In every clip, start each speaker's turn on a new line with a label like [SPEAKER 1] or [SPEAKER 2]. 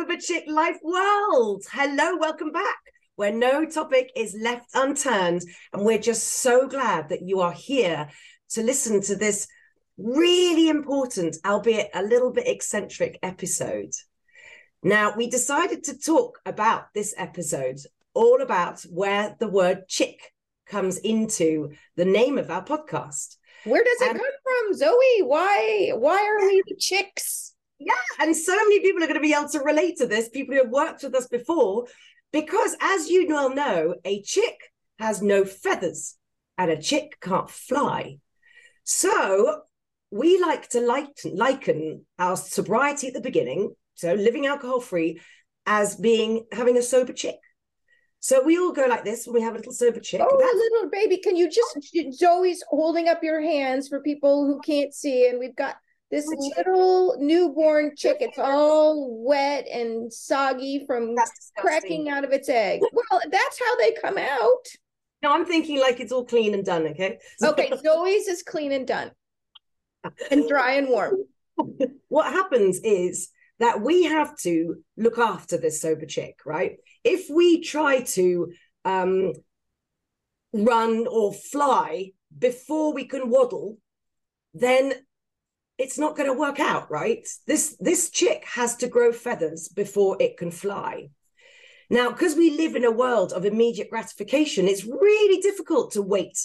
[SPEAKER 1] Sober Chick Life world. Hello, welcome back, where no topic is left unturned. And we're just so glad that you are here to listen to this really important, albeit a little bit eccentric episode. Now, we decided to talk about this episode all about where the word chick comes into the name of our podcast.
[SPEAKER 2] Where does it come from, Zoe? Why why are we the chicks?
[SPEAKER 1] Yeah, and so many people are going to be able to relate to this. People who have worked with us before, because as you well know, a chick has no feathers and a chick can't fly. So we like to liken, liken our sobriety at the beginning, so living alcohol free, as being having a sober chick. So we all go like this when we have a little sober chick.
[SPEAKER 2] Oh, That's- little baby, can you just Zoe's holding up your hands for people who can't see, and we've got this little newborn chick. It's all wet and soggy from cracking out of its egg. Well, that's how they come out.
[SPEAKER 1] No, I'm thinking like it's all clean and done. Okay.
[SPEAKER 2] okay, Zoe's is clean and done, and dry and warm.
[SPEAKER 1] what happens is that we have to look after this sober chick, right? If we try to um, run or fly before we can waddle, then it's not going to work out, right? This this chick has to grow feathers before it can fly. Now, because we live in a world of immediate gratification, it's really difficult to wait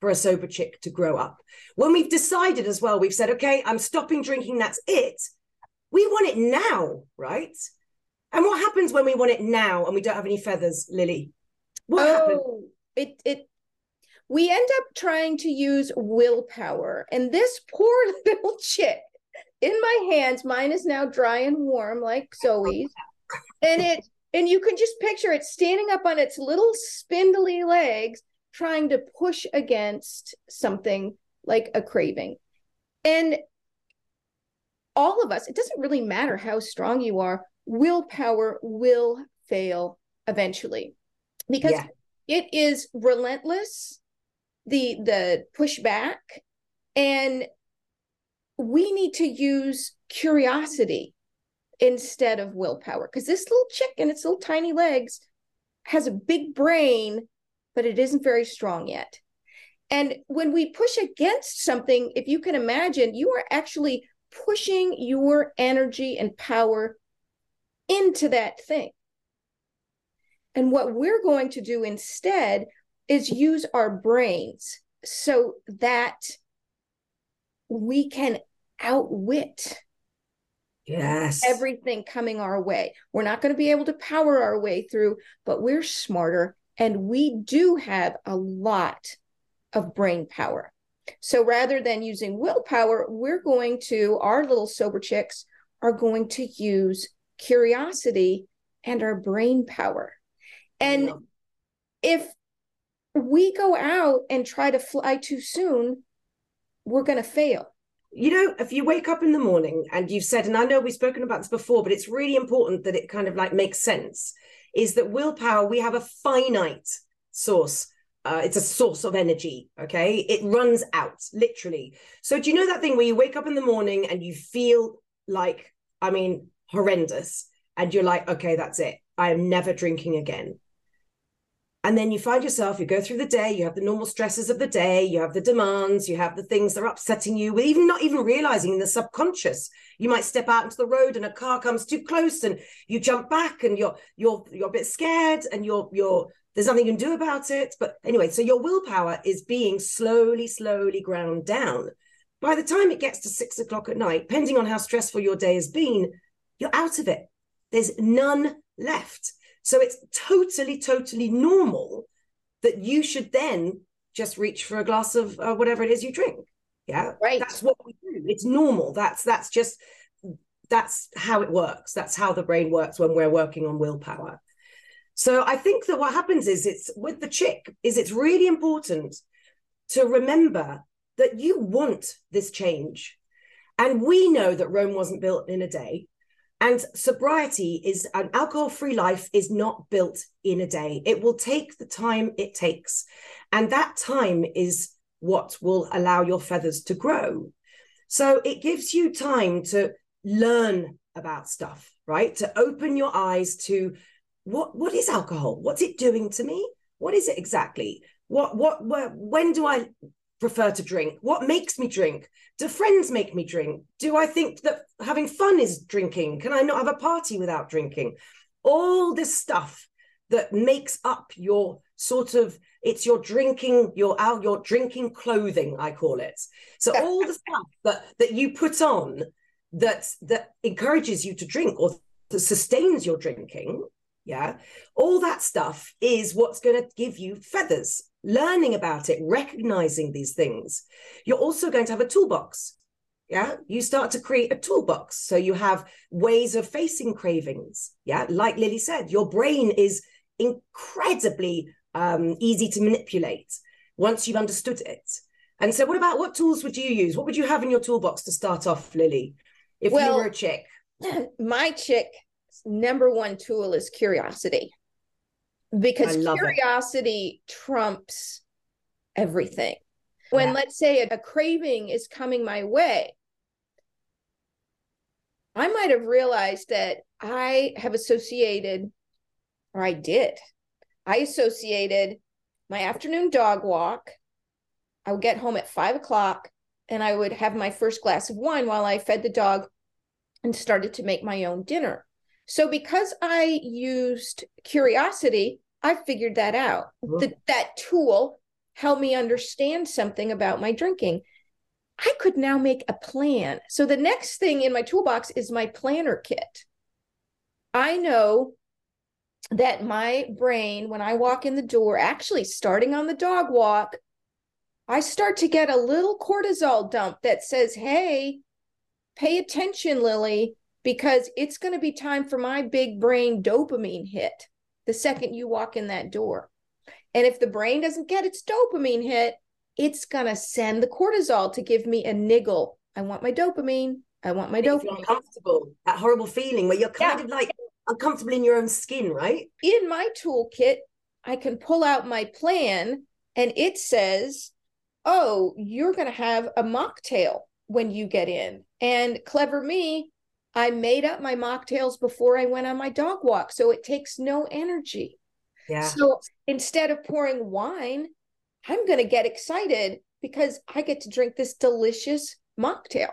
[SPEAKER 1] for a sober chick to grow up. When we've decided as well, we've said, okay, I'm stopping drinking, that's it. We want it now, right? And what happens when we want it now and we don't have any feathers, Lily? What
[SPEAKER 2] oh,
[SPEAKER 1] happens?
[SPEAKER 2] It it we end up trying to use willpower. And this poor little chick in my hands, mine is now dry and warm like Zoe's. And it and you can just picture it standing up on its little spindly legs, trying to push against something like a craving. And all of us, it doesn't really matter how strong you are, willpower will fail eventually because yeah. it is relentless the the pushback. And we need to use curiosity instead of willpower because this little chick and its little tiny legs has a big brain but it isn't very strong yet. And when we push against something if you can imagine you are actually pushing your energy and power into that thing. And what we're going to do instead is use our brains so that we can outwit
[SPEAKER 1] yes.
[SPEAKER 2] everything coming our way. We're not going to be able to power our way through but we're smarter and we do have a lot of brain power. So rather than using willpower we're going to our little sober chicks are going to use curiosity and our brain power. And if we go out and try to fly too soon, we're going to fail.
[SPEAKER 1] You know, if you wake up in the morning and you've said, and I know we've spoken about this before, but it's really important that it kind of like makes sense, is that willpower, we have a finite source. Uh, it's a source of energy. Okay. It runs out literally. So, do you know that thing where you wake up in the morning and you feel like, I mean, horrendous, and you're like, okay, that's it. I am never drinking again and then you find yourself you go through the day you have the normal stresses of the day you have the demands you have the things that are upsetting you even not even realizing in the subconscious. You might step out into the road and a car comes too close and you jump back and you're you're you're a bit scared and you're you're there's nothing you can do about it. But anyway so your willpower is being slowly slowly ground down. By the time it gets to six o'clock at night depending on how stressful your day has been you're out of it. There's none left so it's totally, totally normal that you should then just reach for a glass of uh, whatever it is you drink. Yeah,
[SPEAKER 2] right.
[SPEAKER 1] That's what we do. It's normal. That's that's just that's how it works. That's how the brain works when we're working on willpower. So I think that what happens is it's with the chick is it's really important to remember that you want this change. And we know that Rome wasn't built in a day. And sobriety is an alcohol free life is not built in a day. It will take the time it takes. And that time is what will allow your feathers to grow. So it gives you time to learn about stuff, right? To open your eyes to what what is alcohol? What's it doing to me? What is it exactly? What what where, when do I prefer to drink? What makes me drink? Do friends make me drink? Do I think that having fun is drinking? Can I not have a party without drinking? All this stuff that makes up your sort of it's your drinking your out your drinking clothing i call it so all the stuff that that you put on that that encourages you to drink or that sustains your drinking yeah all that stuff is what's going to give you feathers learning about it recognizing these things you're also going to have a toolbox. Yeah you start to create a toolbox. So you have ways of facing cravings. Yeah like lily said your brain is incredibly um, easy to manipulate once you've understood it. And so what about what tools would you use? What would you have in your toolbox to start off lily if well, you were a chick?
[SPEAKER 2] my chick number one tool is curiosity because curiosity it. trumps everything. When yeah. let's say a, a craving is coming my way, I might have realized that I have associated, or I did, I associated my afternoon dog walk. I would get home at five o'clock and I would have my first glass of wine while I fed the dog and started to make my own dinner. So because I used curiosity, I figured that out. Mm-hmm. That that tool helped me understand something about my drinking. I could now make a plan. So the next thing in my toolbox is my planner kit. I know that my brain, when I walk in the door, actually starting on the dog walk, I start to get a little cortisol dump that says, Hey, pay attention, Lily because it's going to be time for my big brain dopamine hit the second you walk in that door. And if the brain doesn't get its dopamine hit, it's going to send the cortisol to give me a niggle. I want my dopamine. I want my dopamine.
[SPEAKER 1] Uncomfortable, that horrible feeling where you're kind yeah. of like uncomfortable in your own skin, right?
[SPEAKER 2] In my toolkit, I can pull out my plan and it says, oh, you're going to have a mocktail when you get in. And clever me, I made up my mocktails before I went on my dog walk. So it takes no energy. Yeah. So instead of pouring wine, I'm going to get excited because I get to drink this delicious mocktail.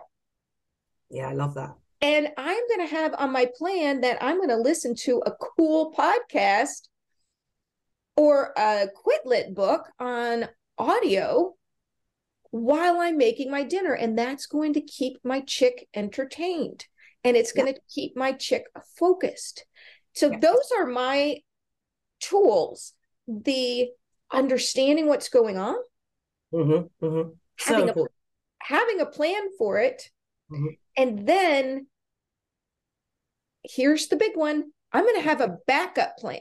[SPEAKER 1] Yeah, I love that.
[SPEAKER 2] And I'm going to have on my plan that I'm going to listen to a cool podcast or a Quit book on audio while I'm making my dinner. And that's going to keep my chick entertained and it's going to yeah. keep my chick focused. So yeah. those are my tools. The understanding what's going on, mm-hmm, mm-hmm. So having, a, having a plan for it, mm-hmm. and then here's the big one I'm going to have a backup plan.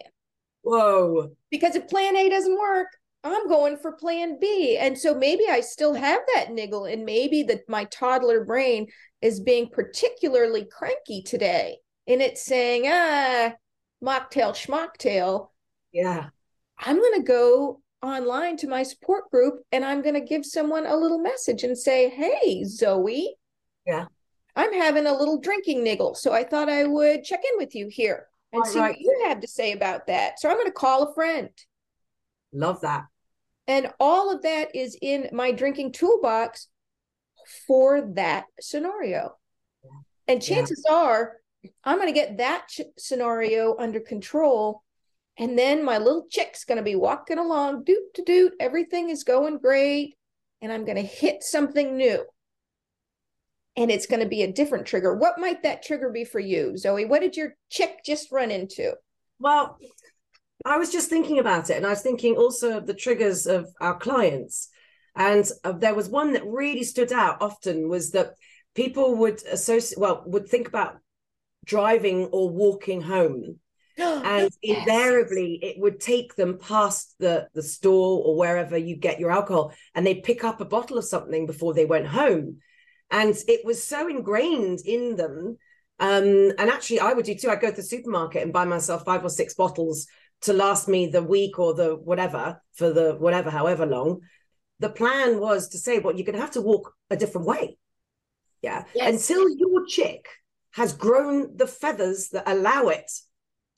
[SPEAKER 1] Whoa.
[SPEAKER 2] Because if plan A doesn't work, I'm going for plan B. And so maybe I still have that niggle, and maybe that my toddler brain is being particularly cranky today. And it's saying, ah, mocktail, schmocktail.
[SPEAKER 1] Yeah.
[SPEAKER 2] I'm going to go online to my support group and I'm going to give someone a little message and say, hey, Zoe.
[SPEAKER 1] Yeah.
[SPEAKER 2] I'm having a little drinking niggle. So I thought I would check in with you here and All see right. what you have to say about that. So I'm going to call a friend.
[SPEAKER 1] Love that.
[SPEAKER 2] And all of that is in my drinking toolbox for that scenario. And chances yeah. are, I'm going to get that ch- scenario under control. And then my little chick's going to be walking along, doot to doot. Everything is going great. And I'm going to hit something new. And it's going to be a different trigger. What might that trigger be for you, Zoe? What did your chick just run into?
[SPEAKER 1] Well, I was just thinking about it, and I was thinking also of the triggers of our clients. And uh, there was one that really stood out often was that people would associate, well, would think about driving or walking home. and yes. invariably it would take them past the the store or wherever you get your alcohol and they'd pick up a bottle of something before they went home and it was so ingrained in them um, and actually i would do too i'd go to the supermarket and buy myself five or six bottles to last me the week or the whatever for the whatever, however long. The plan was to say, well, you're going to have to walk a different way. Yeah. Yes. Until your chick has grown the feathers that allow it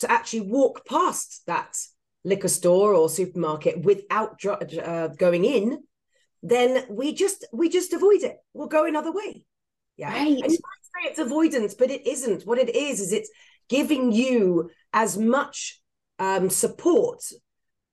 [SPEAKER 1] to actually walk past that liquor store or supermarket without uh, going in, then we just we just avoid it. We'll go another way. Yeah, right. and you might say it's avoidance, but it isn't. What it is is it's giving you as much um, support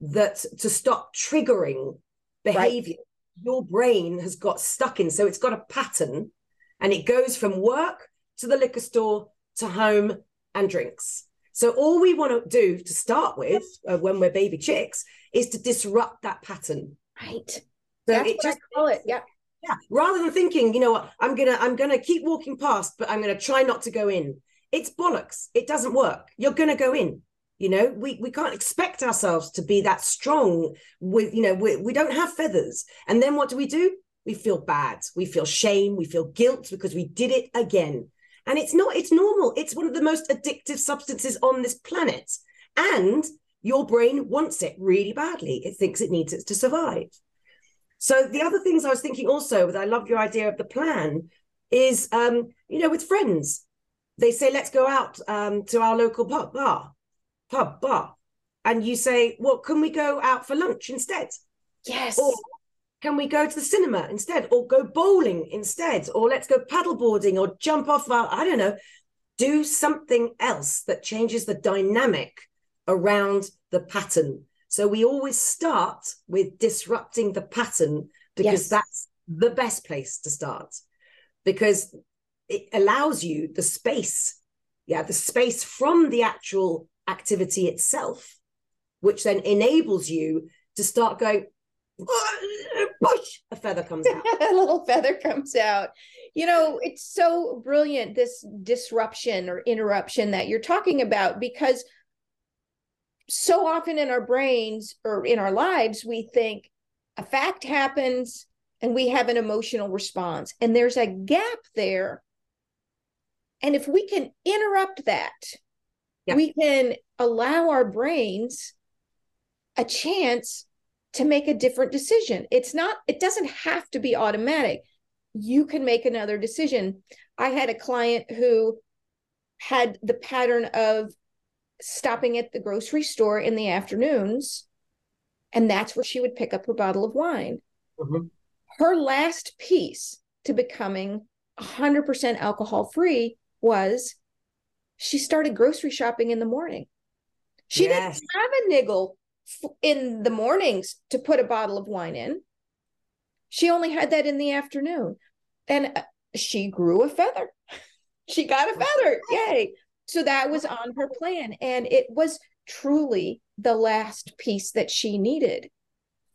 [SPEAKER 1] that to stop triggering behavior right. your brain has got stuck in. So it's got a pattern, and it goes from work to the liquor store to home and drinks. So all we want to do to start with uh, when we're baby chicks is to disrupt that pattern.
[SPEAKER 2] Right. So
[SPEAKER 1] That's it just
[SPEAKER 2] I call it. Yeah.
[SPEAKER 1] Yeah. Rather than thinking, you know what, I'm gonna I'm gonna keep walking past, but I'm gonna try not to go in. It's bollocks. It doesn't work. You're gonna go in. You know, we we can't expect ourselves to be that strong. With you know, we we don't have feathers. And then what do we do? We feel bad. We feel shame. We feel guilt because we did it again. And it's not, it's normal. It's one of the most addictive substances on this planet. And your brain wants it really badly. It thinks it needs it to survive. So the other things I was thinking also, with I love your idea of the plan, is um, you know, with friends, they say, let's go out um, to our local pub bar, pub bar. And you say, well, can we go out for lunch instead?
[SPEAKER 2] Yes.
[SPEAKER 1] Or can we go to the cinema instead or go bowling instead or let's go paddleboarding or jump off our i don't know do something else that changes the dynamic around the pattern so we always start with disrupting the pattern because yes. that's the best place to start because it allows you the space yeah the space from the actual activity itself which then enables you to start going push, a feather comes out.
[SPEAKER 2] a little feather comes out. You know, it's so brilliant, this disruption or interruption that you're talking about, because so often in our brains or in our lives, we think a fact happens and we have an emotional response, and there's a gap there. And if we can interrupt that, yep. we can allow our brains a chance to make a different decision. It's not, it doesn't have to be automatic. You can make another decision. I had a client who had the pattern of stopping at the grocery store in the afternoons, and that's where she would pick up her bottle of wine. Mm-hmm. Her last piece to becoming 100% alcohol free was she started grocery shopping in the morning. She yes. didn't have a niggle in the mornings to put a bottle of wine in. She only had that in the afternoon. And uh, she grew a feather. She got a feather. Yay. So that was on her plan. And it was truly the last piece that she needed.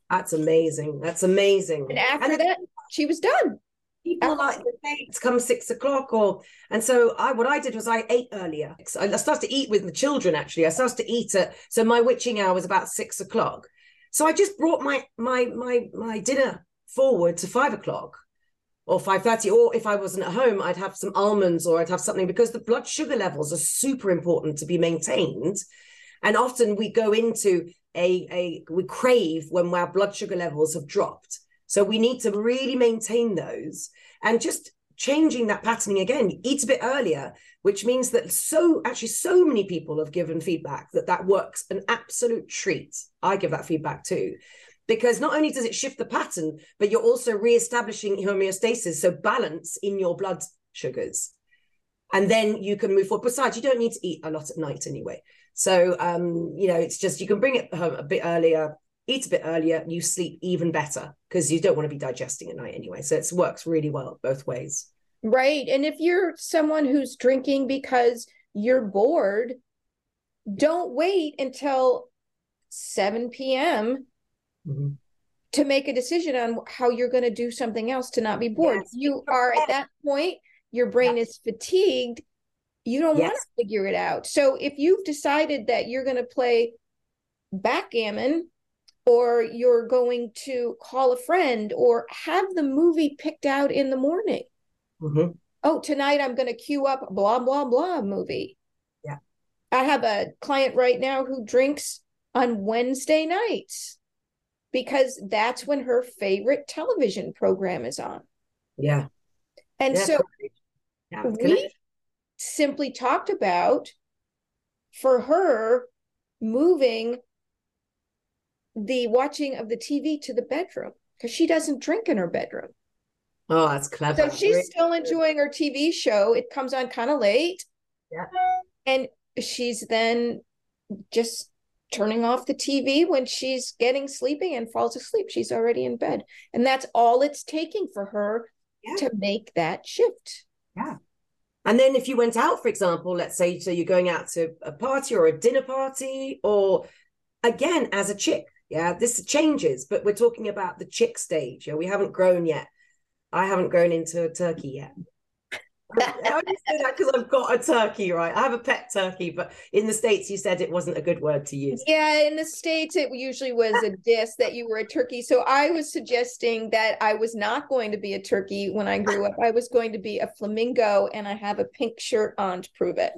[SPEAKER 1] That's amazing. That's amazing.
[SPEAKER 2] And after and that, she was done
[SPEAKER 1] people like the dates come six o'clock or and so i what i did was i ate earlier. I started to eat with the children actually. I started to eat at so my witching hour was about six o'clock. So i just brought my my my my dinner forward to five o'clock or 5.30 or if i wasn't at home i'd have some almonds or i'd have something because the blood sugar levels are super important to be maintained. And often we go into a, a we crave when our blood sugar levels have dropped so we need to really maintain those and just changing that patterning again. Eat a bit earlier, which means that so actually so many people have given feedback that that works an absolute treat. I give that feedback too. Because not only does it shift the pattern, but you're also re-establishing homeostasis, so balance in your blood sugars and then you can move forward. Besides, you don't need to eat a lot at night anyway. So, um, you know, it's just you can bring it home a bit earlier, eat a bit earlier, you sleep even better because you don't want to be digesting at night anyway. So it works really well both ways.
[SPEAKER 2] Right. And if you're someone who's drinking because you're bored, don't wait until 7 p.m. Mm-hmm. to make a decision on how you're going to do something else to not be bored. Yes. You are at that point, your brain yes. is fatigued. You don't yes. want to figure it out. So if you've decided that you're going to play backgammon or you're going to call a friend or have the movie picked out in the morning. Mm-hmm. Oh, tonight I'm going to queue up blah, blah, blah movie.
[SPEAKER 1] Yeah.
[SPEAKER 2] I have a client right now who drinks on Wednesday nights because that's when her favorite television program is on.
[SPEAKER 1] Yeah.
[SPEAKER 2] And
[SPEAKER 1] yeah,
[SPEAKER 2] so we simply talked about for her moving the watching of the TV to the bedroom because she doesn't drink in her bedroom.
[SPEAKER 1] Oh, that's clever.
[SPEAKER 2] So she's still enjoying her TV show. It comes on kind of late.
[SPEAKER 1] Yeah.
[SPEAKER 2] And she's then just turning off the TV when she's getting sleeping and falls asleep. She's already in bed. And that's all it's taking for her
[SPEAKER 1] Yeah.
[SPEAKER 2] to make that shift.
[SPEAKER 1] Yeah. And then if you went out, for example, let's say, so you're going out to a party or a dinner party, or again, as a chick, yeah, this changes, but we're talking about the chick stage. Yeah, we haven't grown yet. I haven't grown into a turkey yet. I only say that because I've got a turkey, right? I have a pet turkey, but in the States, you said it wasn't a good word to use.
[SPEAKER 2] Yeah, in the States, it usually was a diss that you were a turkey. So I was suggesting that I was not going to be a turkey when I grew up. I was going to be a flamingo, and I have a pink shirt on to prove it.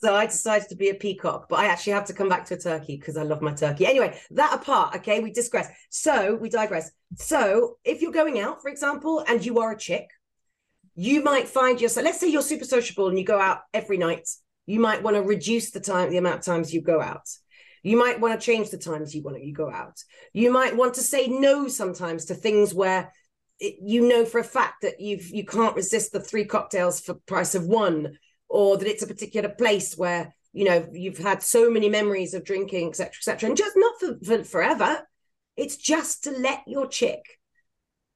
[SPEAKER 1] So I decided to be a peacock, but I actually have to come back to a turkey because I love my turkey. Anyway, that apart, okay, we digress. So we digress. So if you're going out, for example, and you are a chick, you might find yourself, let's say you're super sociable and you go out every night. You might want to reduce the time, the amount of times you go out. You might want to change the times you want to you go out. You might want to say no sometimes to things where it, you know for a fact that you've you can't resist the three cocktails for price of one or that it's a particular place where you know you've had so many memories of drinking etc etc and just not for, for forever. It's just to let your chick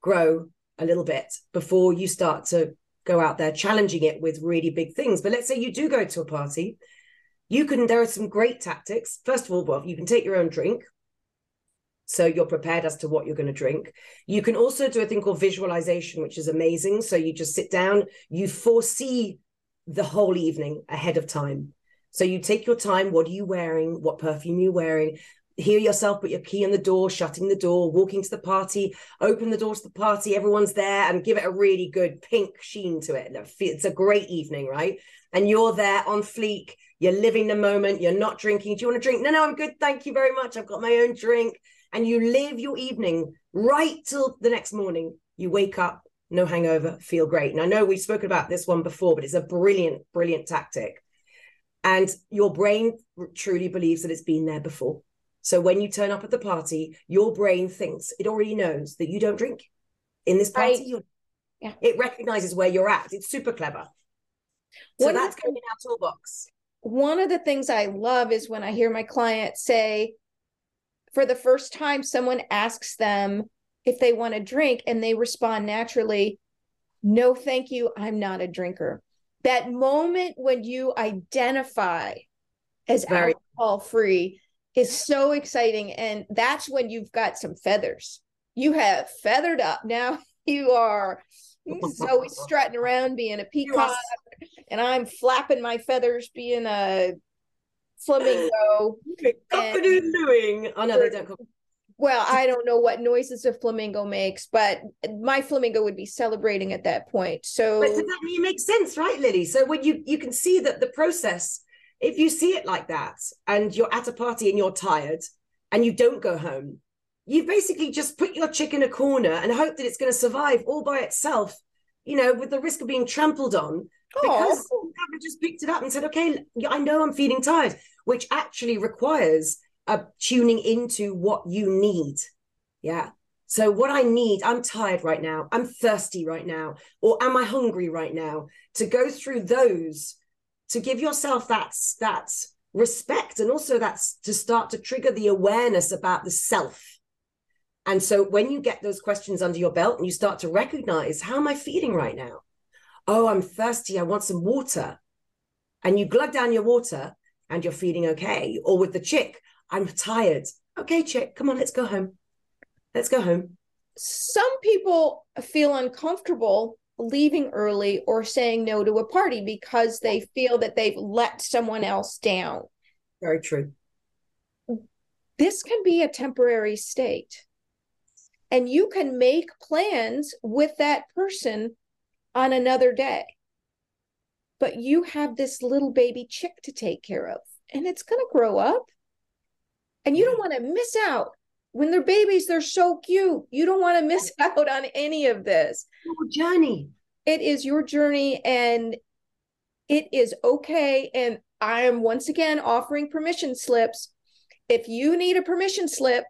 [SPEAKER 1] grow a little bit before you start to go out there challenging it with really big things. But let's say you do go to a party. You can there are some great tactics. First of all well you can take your own drink so you're prepared as to what you're going to drink. You can also do a thing called visualization which is amazing. So you just sit down you foresee the whole evening ahead of time. So you take your time. What are you wearing? What perfume are you wearing? Hear yourself put your key in the door, shutting the door, walking to the party, open the door to the party. Everyone's there and give it a really good pink sheen to it. It's a great evening, right? And you're there on fleek. You're living the moment. You're not drinking. Do you want to drink? No, no, I'm good. Thank you very much. I've got my own drink. And you live your evening right till the next morning. You wake up, no hangover, feel great. And I know we've spoken about this one before, but it's a brilliant, brilliant tactic. And your brain truly believes that it's been there before. So when you turn up at the party, your brain thinks it already knows that you don't drink in this party.
[SPEAKER 2] Right. Yeah.
[SPEAKER 1] It recognizes where you're at. It's super clever. So
[SPEAKER 2] One
[SPEAKER 1] that's going in our toolbox.
[SPEAKER 2] One of the things I love is when I hear my client say, for the first time, someone asks them if they want to drink and they respond naturally, no, thank you, I'm not a drinker. That moment when you identify as
[SPEAKER 1] Very-
[SPEAKER 2] alcohol free is so exciting. And that's when you've got some feathers. You have feathered up. Now you are Zoe strutting around being a peacock, and I'm flapping my feathers being a flamingo.
[SPEAKER 1] Cock-a-doodle-dooing. Oh no, they don't. Cock-
[SPEAKER 2] Well, I don't know what noises a flamingo makes, but my flamingo would be celebrating at that point. So
[SPEAKER 1] But does that it makes sense, right, Lily? So when you you can see that the process, if you see it like that, and you're at a party and you're tired, and you don't go home, you basically just put your chick in a corner and hope that it's going to survive all by itself. You know, with the risk of being trampled on, because
[SPEAKER 2] Oh.
[SPEAKER 1] you haven't just picked it up and said, "Okay, I know I'm feeling tired," which actually requires a tuning into what you need. Yeah. So what I need, I'm tired right now. I'm thirsty right now, or am I hungry right now? To go through those, to give yourself that that respect, and also that's to start to trigger the awareness about the self. And so when you get those questions under your belt and you start to recognize, how am I feeling right now? Oh, I'm thirsty. I want some water. And you glug down your water and you're feeling okay. Or with the chick, I'm tired. Okay, chick, come on, let's go home. Let's go home.
[SPEAKER 2] some people feel uncomfortable leaving early or saying no to a party because they feel that they've let someone else down.
[SPEAKER 1] Very true.
[SPEAKER 2] This can be a temporary state. And you can make plans with that person on another day. But you have this little baby chick to take care of, and it's going to grow up. And you don't want to miss out. When they're babies, they're so cute. You don't want to miss out on any of this.
[SPEAKER 1] Your journey.
[SPEAKER 2] It is your journey, and It is okay. And I am once again offering permission slips. If you need a permission slip,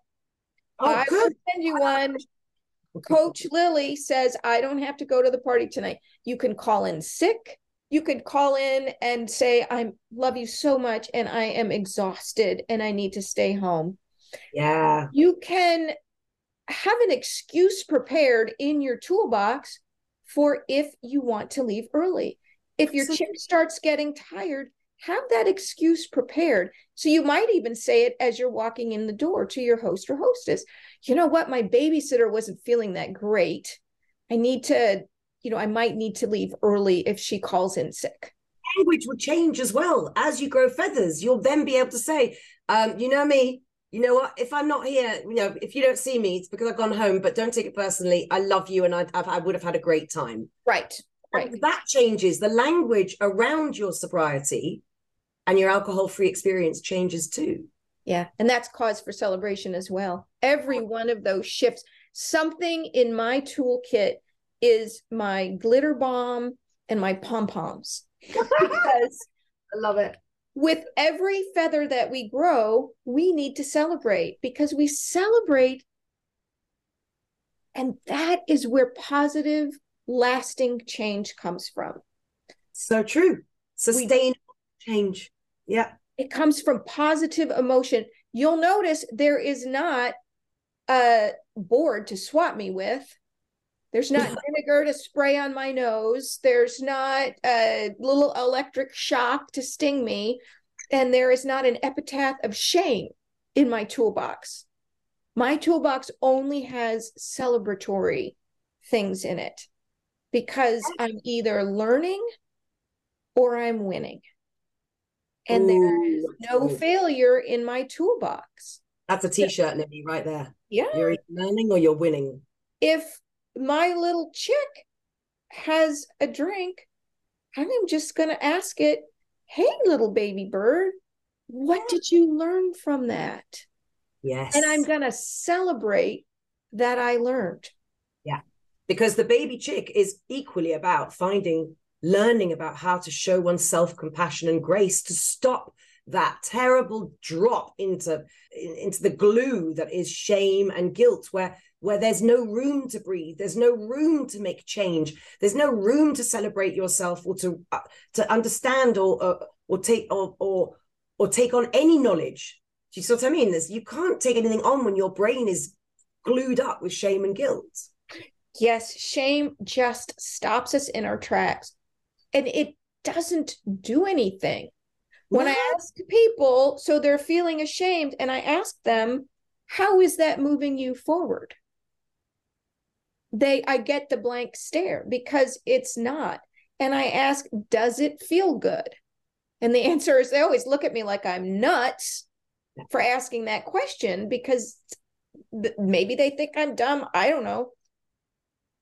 [SPEAKER 1] Oh,
[SPEAKER 2] I will send you one. Coach Lily says, I don't have to go to the party tonight. You can call in sick. You could call in and say, I love you so much and I am exhausted and I need to stay home.
[SPEAKER 1] Yeah.
[SPEAKER 2] You can have an excuse prepared in your toolbox for if you want to leave early. If your
[SPEAKER 1] Absolutely.
[SPEAKER 2] chick starts getting tired, have that excuse prepared. So you might even say it as you're walking in the door to your host or hostess. You know what? My babysitter wasn't feeling that great. I need to, you know, I might need to leave early if she calls in sick.
[SPEAKER 1] Language will change as well as you grow feathers. You'll then be able to say, um, you know me, you know what? If I'm not here, you know, if you don't see me, it's because I've gone home. But don't take it personally. I love you, and I, I've, I would have had a great time.
[SPEAKER 2] Right. Right.
[SPEAKER 1] And that changes the language around your sobriety, and your alcohol-free experience changes too.
[SPEAKER 2] Yeah. And that's cause for celebration as well. Every one of those shifts, something in my toolkit is my glitter bomb and my pom poms. because
[SPEAKER 1] I love it.
[SPEAKER 2] with every feather that we grow, we need to celebrate because we celebrate. And that is where positive, lasting change comes from.
[SPEAKER 1] So true. Sustainable change. Yeah.
[SPEAKER 2] it comes from positive emotion. You'll notice there is not a board to swap me with. There's not vinegar to spray on my nose. There's not a little electric shock to sting me. And there is not an epitaph of shame in my toolbox. My toolbox only has celebratory things in it because I'm either learning or I'm winning. And there is no
[SPEAKER 1] ooh.
[SPEAKER 2] failure in my toolbox.
[SPEAKER 1] That's a t-shirt, Libby, right there.
[SPEAKER 2] Yeah.
[SPEAKER 1] You're learning or you're winning.
[SPEAKER 2] If my little chick has a drink, and I'm just going to ask it, Hey, little baby bird, what did you learn from that?
[SPEAKER 1] Yes.
[SPEAKER 2] And I'm going to celebrate that I learned. Yeah.
[SPEAKER 1] Because the baby chick is equally about finding learning about how to show one's self-compassion and grace to stop that terrible drop into into the glue that is shame and guilt where where there's no room to breathe there's no room to make change there's no room to celebrate yourself or to uh, to understand or or, or take or, or or take on any knowledge do you see what i mean there's you can't take anything on when your brain is glued up with shame and guilt
[SPEAKER 2] Yes, shame just stops us in our tracks and it doesn't do anything. When I ask people, so they're feeling ashamed, and I ask them, how is that moving you forward? They, I get the blank stare because it's not. And I ask, does it feel good? And the answer is they always look at me like I'm nuts for asking that question because th- maybe they think I'm dumb. I don't know.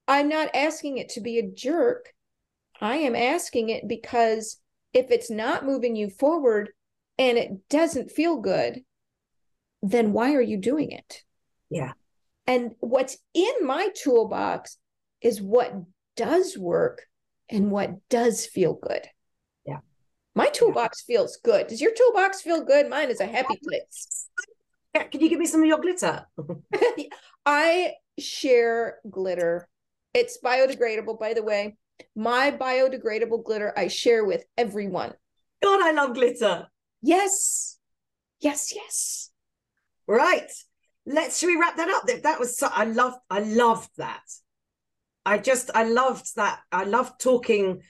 [SPEAKER 2] I'm not asking it to be a jerk. I am asking it because if it's not moving you forward and it doesn't feel good, then why are you doing it?
[SPEAKER 1] Yeah.
[SPEAKER 2] And what's in my toolbox is what does work and what does feel good.
[SPEAKER 1] Yeah.
[SPEAKER 2] My toolbox feels good. Does your toolbox feel good? Mine is a happy place.
[SPEAKER 1] Yeah, can you give me some of your glitter?
[SPEAKER 2] I share glitter. It's biodegradable, by the way. My biodegradable glitter I share with everyone.
[SPEAKER 1] God, I love glitter.
[SPEAKER 2] Yes. Yes, yes.
[SPEAKER 1] Right. Let's should we wrap that up? That was so I loved I loved that. I just I loved that. I loved talking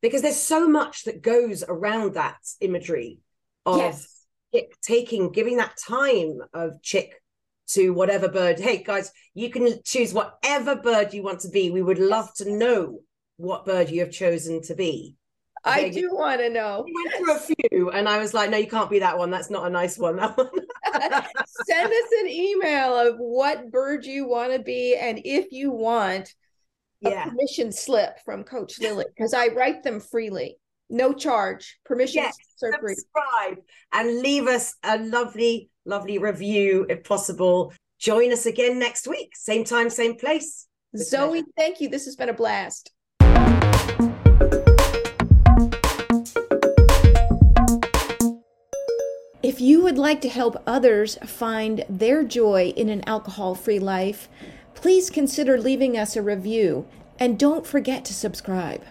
[SPEAKER 1] because there's so much that goes around that imagery of
[SPEAKER 2] Yes.
[SPEAKER 1] chick taking giving that time of chick to whatever bird. Hey guys, you can choose whatever bird you want to be. We would love to know what bird you have chosen to be.
[SPEAKER 2] I do want to know.
[SPEAKER 1] We went through a few, and I was like, "No, you can't be that one. That's not a nice one. That one."
[SPEAKER 2] Send us an email of what bird you want to be and if you want a
[SPEAKER 1] yeah,
[SPEAKER 2] permission slip from Coach Lily because I write them freely. No charge. Permission
[SPEAKER 1] Yes, subscribe and leave us a lovely, lovely review if possible. Join us again next week, same time, same place.
[SPEAKER 2] Zoe,
[SPEAKER 1] pleasure.
[SPEAKER 2] thank you. This has been a blast. If you would like to help others find their joy in an alcohol free life, please consider leaving us a review and don't forget to subscribe.